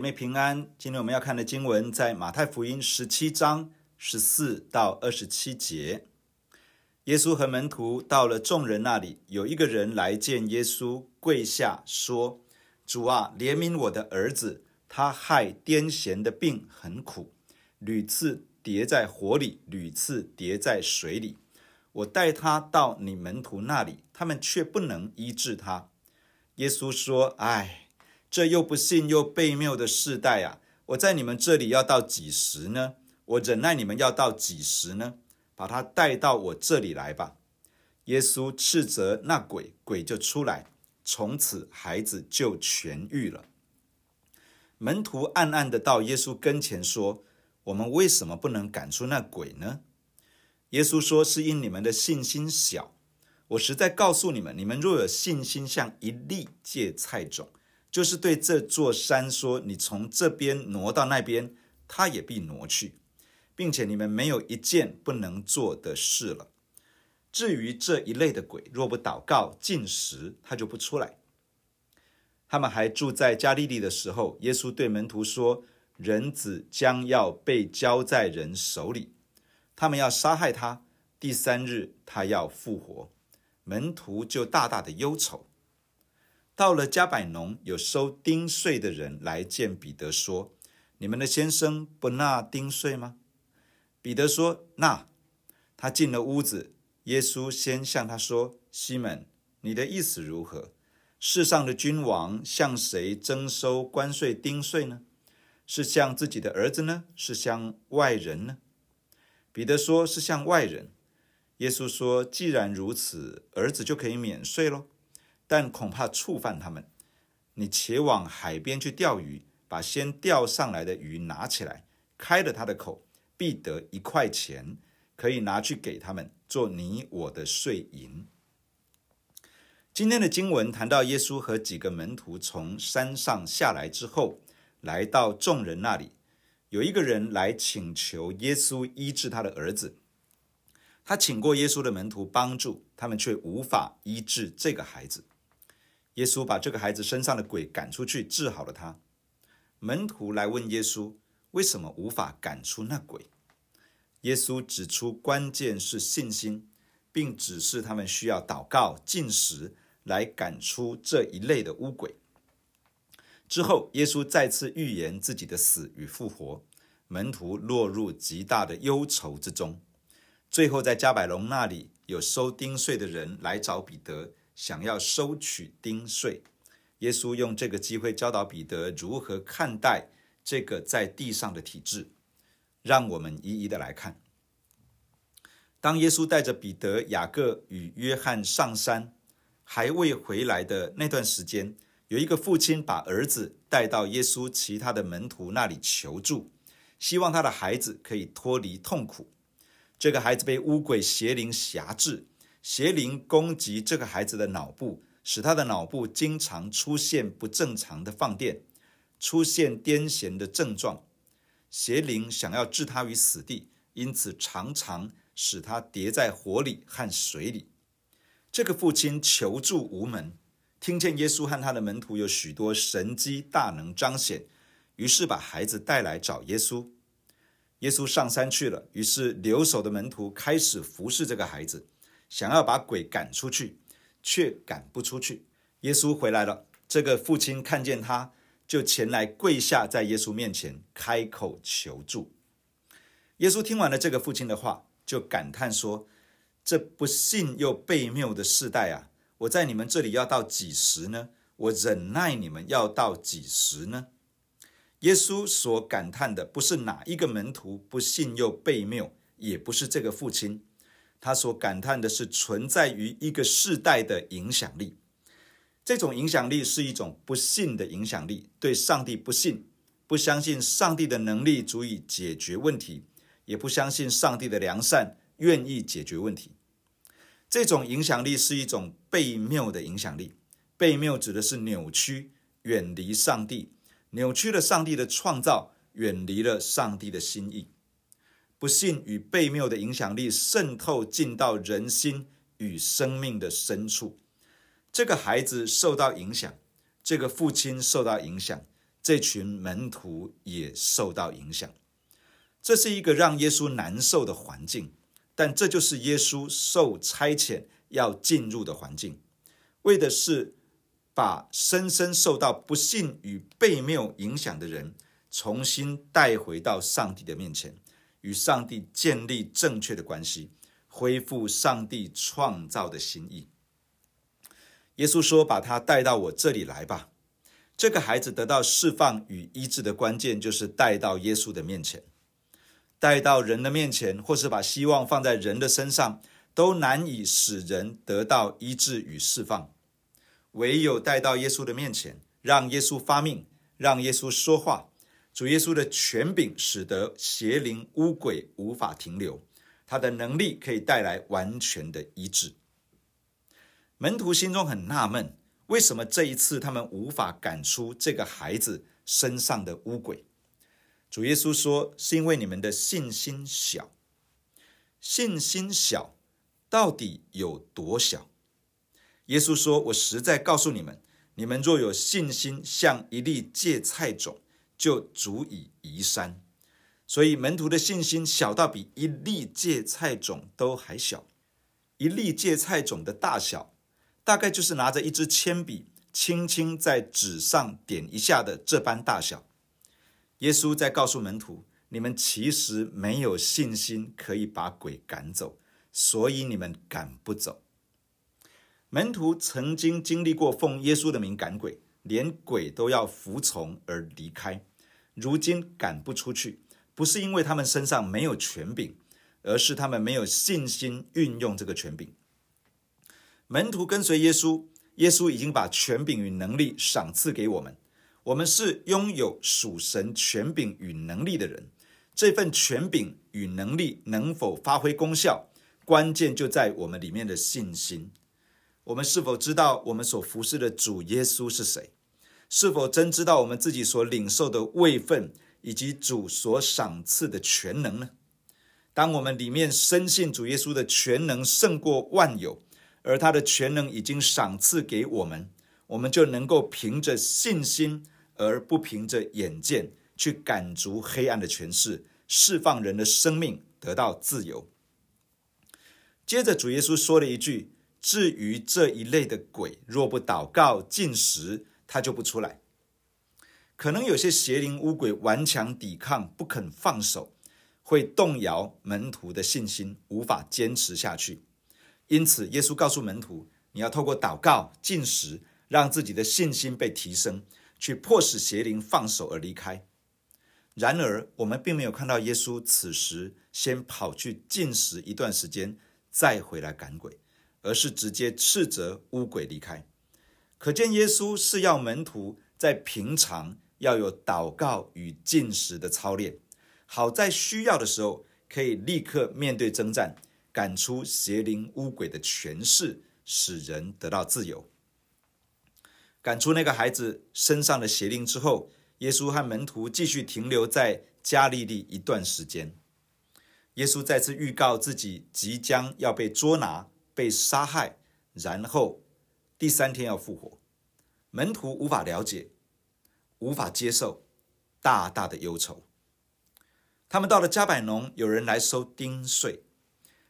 妹平安。今天我们要看的经文在马太福音十七章十四到二十七节。耶稣和门徒到了众人那里，有一个人来见耶稣，跪下说：“主啊，怜悯我的儿子，他害癫痫的病很苦，屡次跌在火里，屡次跌在水里。我带他到你门徒那里，他们却不能医治他。”耶稣说：“唉。”这又不信又悖谬的世代啊！我在你们这里要到几时呢？我忍耐你们要到几时呢？把他带到我这里来吧。耶稣斥责那鬼，鬼就出来，从此孩子就痊愈了。门徒暗暗的到耶稣跟前说：“我们为什么不能赶出那鬼呢？”耶稣说：“是因你们的信心小。我实在告诉你们，你们若有信心，像一粒芥菜种。”就是对这座山说：“你从这边挪到那边，它也必挪去，并且你们没有一件不能做的事了。至于这一类的鬼，若不祷告、禁食，他就不出来。”他们还住在加利利的时候，耶稣对门徒说：“人子将要被交在人手里，他们要杀害他，第三日他要复活。”门徒就大大的忧愁。到了加百农，有收丁税的人来见彼得，说：“你们的先生不纳丁税吗？”彼得说：“纳。”他进了屋子，耶稣先向他说：“西门，你的意思如何？世上的君王向谁征收关税丁税呢？是向自己的儿子呢？是向外人呢？”彼得说：“是向外人。”耶稣说：“既然如此，儿子就可以免税喽。”但恐怕触犯他们，你且往海边去钓鱼，把先钓上来的鱼拿起来，开了他的口，必得一块钱，可以拿去给他们做你我的税银。今天的经文谈到耶稣和几个门徒从山上下来之后，来到众人那里，有一个人来请求耶稣医治他的儿子，他请过耶稣的门徒帮助，他们却无法医治这个孩子。耶稣把这个孩子身上的鬼赶出去，治好了他。门徒来问耶稣，为什么无法赶出那鬼？耶稣指出关键是信心，并指示他们需要祷告、进食来赶出这一类的污鬼。之后，耶稣再次预言自己的死与复活，门徒落入极大的忧愁之中。最后，在加百隆那里有收丁税的人来找彼得。想要收取丁税，耶稣用这个机会教导彼得如何看待这个在地上的体制。让我们一一的来看。当耶稣带着彼得、雅各与约翰上山，还未回来的那段时间，有一个父亲把儿子带到耶稣其他的门徒那里求助，希望他的孩子可以脱离痛苦。这个孩子被污鬼邪灵辖制。邪灵攻击这个孩子的脑部，使他的脑部经常出现不正常的放电，出现癫痫的症状。邪灵想要置他于死地，因此常常使他跌在火里和水里。这个父亲求助无门，听见耶稣和他的门徒有许多神迹大能彰显，于是把孩子带来找耶稣。耶稣上山去了，于是留守的门徒开始服侍这个孩子。想要把鬼赶出去，却赶不出去。耶稣回来了，这个父亲看见他，就前来跪下在耶稣面前，开口求助。耶稣听完了这个父亲的话，就感叹说：“这不信又悖谬的世代啊！我在你们这里要到几时呢？我忍耐你们要到几时呢？”耶稣所感叹的不是哪一个门徒不信又悖谬，也不是这个父亲。他所感叹的是存在于一个世代的影响力，这种影响力是一种不信的影响力，对上帝不信，不相信上帝的能力足以解决问题，也不相信上帝的良善愿意解决问题。这种影响力是一种悖谬的影响力，悖谬指的是扭曲，远离上帝，扭曲了上帝的创造，远离了上帝的心意。不信与被谬的影响力渗透进到人心与生命的深处，这个孩子受到影响，这个父亲受到影响，这群门徒也受到影响。这是一个让耶稣难受的环境，但这就是耶稣受差遣要进入的环境，为的是把深深受到不信与被谬影响的人重新带回到上帝的面前，与上帝建立正确的关系，恢复上帝创造的心意。耶稣说：“把他带到我这里来吧。”这个孩子得到释放与医治的关键，就是带到耶稣的面前。带到人的面前，或是把希望放在人的身上，都难以使人得到医治与释放。唯有带到耶稣的面前，让耶稣发命，让耶稣说话，主耶稣的权柄使得邪灵污鬼无法停留，他的能力可以带来完全的医治。门徒心中很纳闷，为什么这一次他们无法赶出这个孩子身上的污鬼？主耶稣说：“是因为你们的信心小。信心小，到底有多小？”耶稣说：“我实在告诉你们，你们若有信心，像一粒芥菜种，就足以移山。”所以门徒的信心小到比一粒芥菜种都还小。一粒芥菜种的大小，大概就是拿着一支铅笔，轻轻在纸上点一下的这般大小。耶稣在告诉门徒：“你们其实没有信心可以把鬼赶走，所以你们赶不走。”门徒曾经经历过奉耶稣的名赶鬼，连鬼都要服从而离开。如今赶不出去，不是因为他们身上没有权柄，而是他们没有信心运用这个权柄。门徒跟随耶稣，耶稣已经把权柄与能力赏赐给我们。我们是拥有属神权柄与能力的人，这份权柄与能力能否发挥功效，关键就在我们里面的信心。我们是否知道我们所服侍的主耶稣是谁？是否真知道我们自己所领受的位分以及主所赏赐的权能呢？当我们里面深信主耶稣的权能胜过万有，而他的权能已经赏赐给我们。我们就能够凭着信心，而不凭着眼见，去赶逐黑暗的权势，释放人的生命，得到自由。接着，主耶稣说了一句：“至于这一类的鬼，若不祷告、禁食，他就不出来。”可能有些邪灵污鬼顽强抵抗，不肯放手，会动摇门徒的信心，无法坚持下去。因此，耶稣告诉门徒：“你要透过祷告、进食。”让自己的信心被提升，去迫使邪灵放手而离开。然而，我们并没有看到耶稣此时先跑去进食一段时间，再回来赶鬼，而是直接斥责污鬼离开。可见，耶稣是要门徒在平常要有祷告与进食的操练，好在需要的时候可以立刻面对征战，赶出邪灵污鬼的权势，使人得到自由。赶出那个孩子身上的邪灵之后，耶稣和门徒继续停留在加利利一段时间。耶稣再次预告自己即将要被捉拿、被杀害，然后第三天要复活。门徒无法了解，无法接受，大大的忧愁。他们到了加百农，有人来收丁税。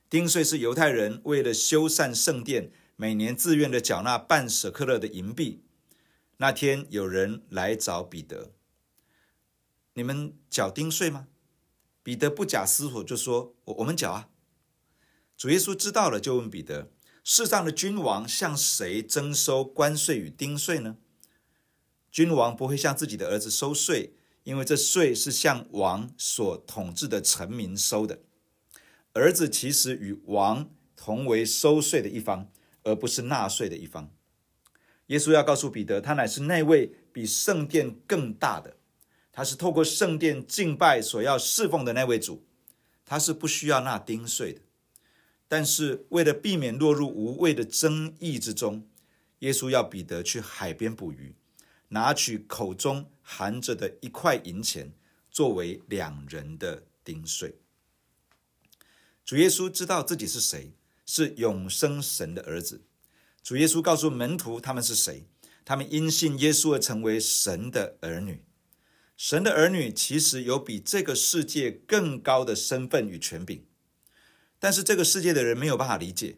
丁税是犹太人为了修缮圣殿，每年自愿的缴纳半舍克勒的银币。那天有人来找彼得：“你们缴丁税吗？”彼得不假思索就说：“我我们缴啊。”主耶稣知道了，就问彼得：“世上的君王向谁征收关税与丁税呢？君王不会向自己的儿子收税，因为这税是向王所统治的臣民收的。儿子其实与王同为收税的一方，而不是纳税的一方。”耶稣要告诉彼得，他乃是那位比圣殿更大的，他是透过圣殿敬拜所要侍奉的那位主，他是不需要纳丁税的。但是为了避免落入无谓的争议之中，耶稣要彼得去海边捕鱼，拿取口中含着的一块银钱，作为两人的丁税。主耶稣知道自己是谁，是永生神的儿子。主耶稣告诉门徒他们是谁，他们因信耶稣而成为神的儿女。神的儿女其实有比这个世界更高的身份与权柄，但是这个世界的人没有办法理解。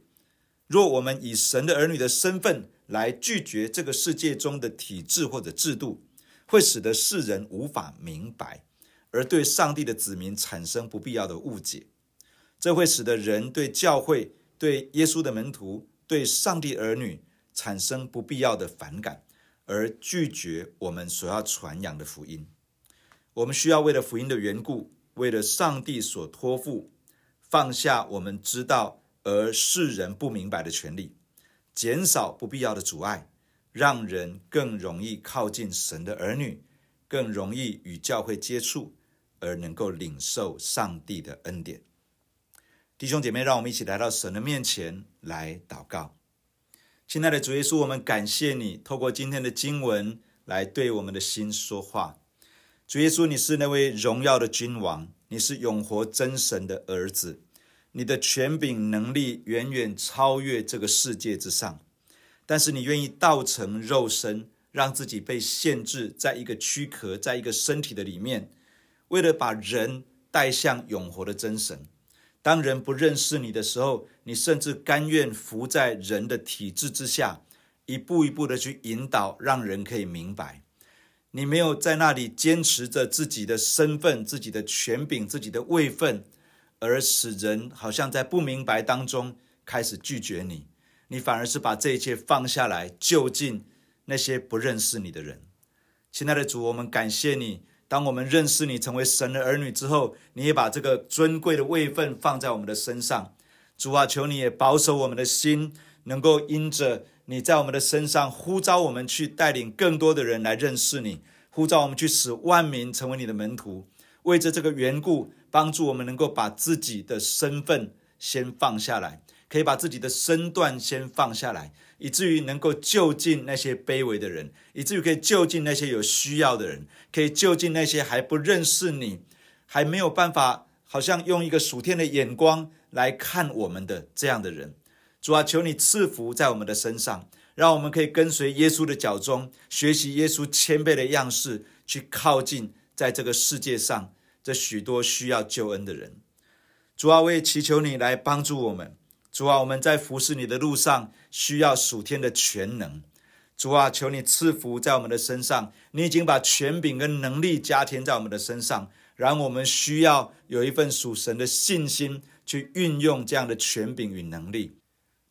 若我们以神的儿女的身份来拒绝这个世界中的体制或者制度，会使得世人无法明白，而对上帝的子民产生不必要的误解。这会使得人对教会、对耶稣的门徒、对上帝儿女产生不必要的反感，而拒绝我们所要传扬的福音。我们需要为了福音的缘故，为了上帝所托付，放下我们知道而世人不明白的权利，减少不必要的阻碍，让人更容易靠近神的儿女，更容易与教会接触，而能够领受上帝的恩典。弟兄姐妹，让我们一起来到神的面前来祷告。亲爱的主耶稣，我们感谢你透过今天的经文来对我们的心说话。主耶稣，你是那位荣耀的君王，你是永活真神的儿子，你的权柄能力远远超越这个世界之上。但是你愿意道成肉身，让自己被限制在一个躯壳，在一个身体的里面，为了把人带向永活的真神。当人不认识你的时候，你甚至甘愿服在人的体制之下，一步一步的去引导，让人可以明白。你没有在那里坚持着自己的身份、自己的权柄、自己的位分，而使人好像在不明白当中开始拒绝你。你反而是把这一切放下来，就近那些不认识你的人。亲爱的主，我们感谢你。当我们认识你，成为神的儿女之后，你也把这个尊贵的位分放在我们的身上。主啊，求你也保守我们的心，能够因着。你在我们的身上呼召我们去带领更多的人来认识你，呼召我们去使万民成为你的门徒。为着这个缘故，帮助我们能够把自己的身份先放下来，可以把自己的身段先放下来，以至于能够就近那些卑微的人，以至于可以就近那些有需要的人，可以就近那些还不认识你、还没有办法，好像用一个属天的眼光来看我们的这样的人。主啊，求你赐福在我们的身上，让我们可以跟随耶稣的脚踪，学习耶稣谦卑的样式，去靠近在这个世界上这许多需要救恩的人。主啊，我也祈求你来帮助我们。主啊，我们在服侍你的路上需要属天的全能。主啊，求你赐福在我们的身上。你已经把权柄跟能力加添在我们的身上，然后我们需要有一份属神的信心，去运用这样的权柄与能力。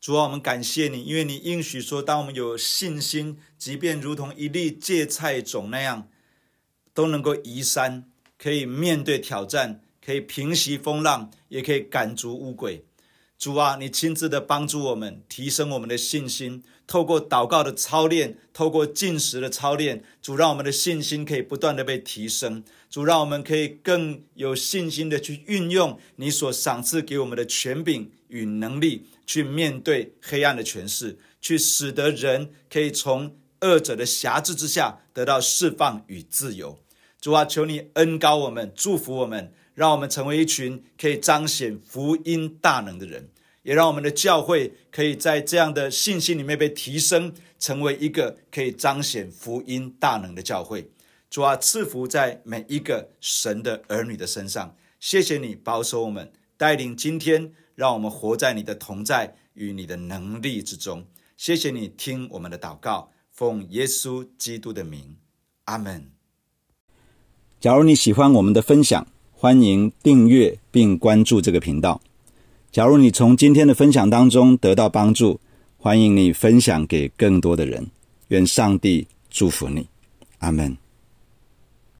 主啊，我们感谢你，因为你应许说，当我们有信心，即便如同一粒芥菜种那样，都能够移山，可以面对挑战，可以平息风浪，也可以赶逐乌鬼。主啊，你亲自的帮助我们，提升我们的信心。透过祷告的操练，透过进食的操练，主让我们的信心可以不断的被提升。主让我们可以更有信心的去运用你所赏赐给我们的权柄与能力，去面对黑暗的权势，去使得人可以从恶者的辖制之下得到释放与自由。主啊，求你恩高我们，祝福我们。让我们成为一群可以彰显福音大能的人，也让我们的教会可以在这样的信心里面被提升，成为一个可以彰显福音大能的教会。主啊，赐福在每一个神的儿女的身上。谢谢你保守我们，带领今天，让我们活在你的同在与你的能力之中。谢谢你听我们的祷告，奉耶稣基督的名，阿门。假如你喜欢我们的分享，欢迎订阅并关注这个频道。假如你从今天的分享当中得到帮助，欢迎你分享给更多的人。愿上帝祝福你，阿门。